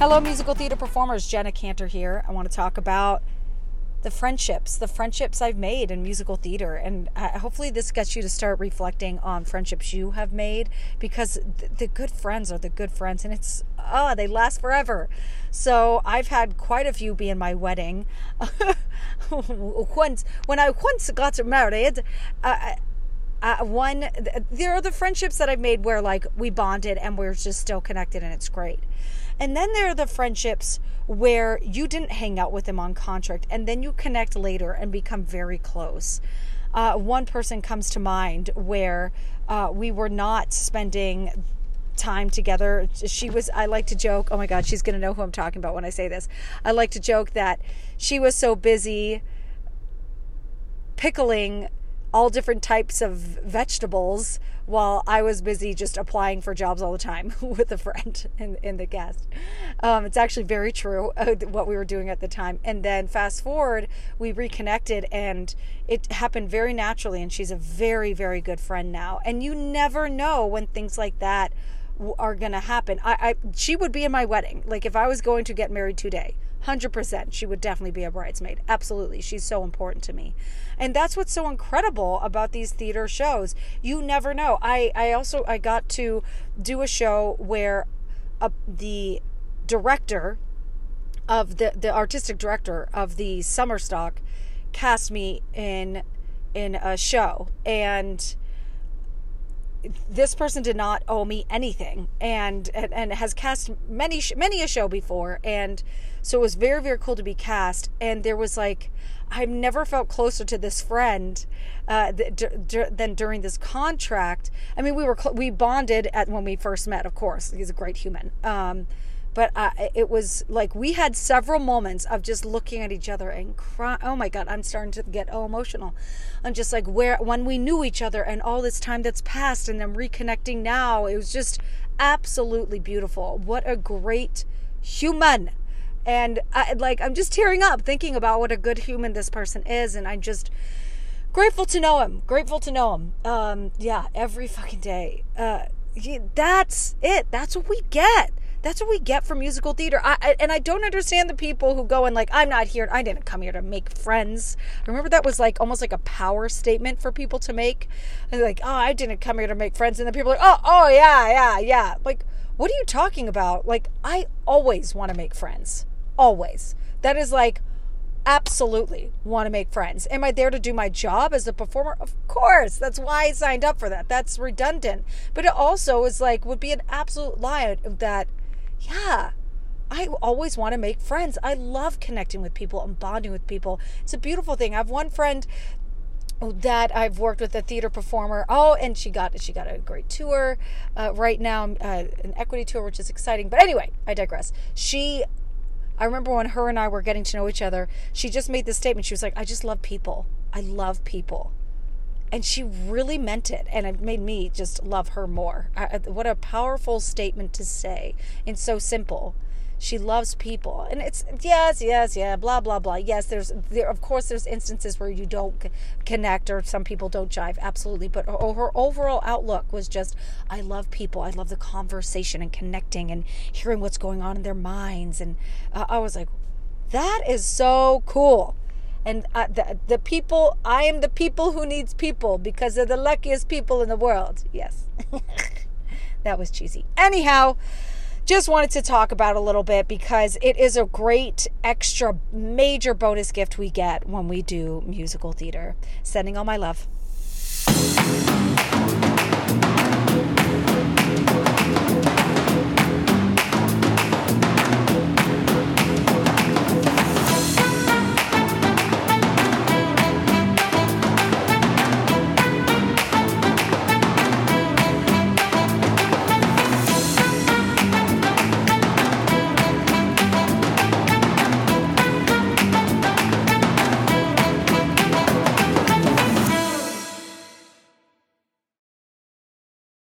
Hello, musical theater performers. Jenna Cantor here. I want to talk about the friendships, the friendships I've made in musical theater. And uh, hopefully, this gets you to start reflecting on friendships you have made because th- the good friends are the good friends and it's, oh, they last forever. So, I've had quite a few be in my wedding. once, when I once got married, uh, uh, one, there are the friendships that I've made where like we bonded and we're just still connected and it's great. And then there are the friendships where you didn't hang out with them on contract and then you connect later and become very close. Uh, one person comes to mind where uh, we were not spending time together. She was, I like to joke, oh my God, she's going to know who I'm talking about when I say this. I like to joke that she was so busy pickling all different types of vegetables while I was busy just applying for jobs all the time with a friend in, in the cast. Um, it's actually very true uh, what we were doing at the time. And then fast forward, we reconnected and it happened very naturally. And she's a very, very good friend now. And you never know when things like that are going to happen. I, I, she would be in my wedding. Like if I was going to get married today, 100%. She would definitely be a bridesmaid. Absolutely. She's so important to me. And that's what's so incredible about these theater shows. You never know. I, I also I got to do a show where uh, the director of the the artistic director of the summer stock cast me in in a show and this person did not owe me anything and and, and has cast many many a show before and so it was very very cool to be cast. And there was like i've never felt closer to this friend uh, d- d- than during this contract. I mean we were cl- we bonded at when we first met of course. He's a great human. Um, but uh, it was like we had several moments of just looking at each other and crying. Oh my God, I'm starting to get oh emotional. And just like where when we knew each other and all this time that's passed and then reconnecting now, it was just absolutely beautiful. What a great human. And I, like I'm just tearing up thinking about what a good human this person is, and I'm just grateful to know him. Grateful to know him. Um, yeah, every fucking day. Uh, that's it. That's what we get that's what we get from musical theater. I, I, and I don't understand the people who go and like, I'm not here. I didn't come here to make friends. Remember that was like almost like a power statement for people to make. Like, oh, I didn't come here to make friends. And then people are like, oh, oh yeah, yeah, yeah. Like, what are you talking about? Like, I always want to make friends. Always. That is like absolutely want to make friends. Am I there to do my job as a performer? Of course. That's why I signed up for that. That's redundant. But it also is like would be an absolute lie that yeah, I always want to make friends. I love connecting with people and bonding with people. It's a beautiful thing. I have one friend that I've worked with a theater performer. Oh, and she got she got a great tour uh, right now, uh, an equity tour, which is exciting. But anyway, I digress. She, I remember when her and I were getting to know each other. She just made this statement. She was like, "I just love people. I love people." And she really meant it and it made me just love her more. I, what a powerful statement to say and so simple. She loves people and it's yes yes yeah blah blah blah. Yes there's there of course there's instances where you don't connect or some people don't jive absolutely. But her, overall outlook was just i love people. I love the conversation and connecting and hearing what's going on in their minds. And uh, i was like that is so cool and uh, the, the people i am the people who needs people because they're the luckiest people in the world. Yes. That was cheesy. Anyhow just wanted to talk about a little bit because it is a great extra major bonus gift we get when we do musical theater. Sending all my love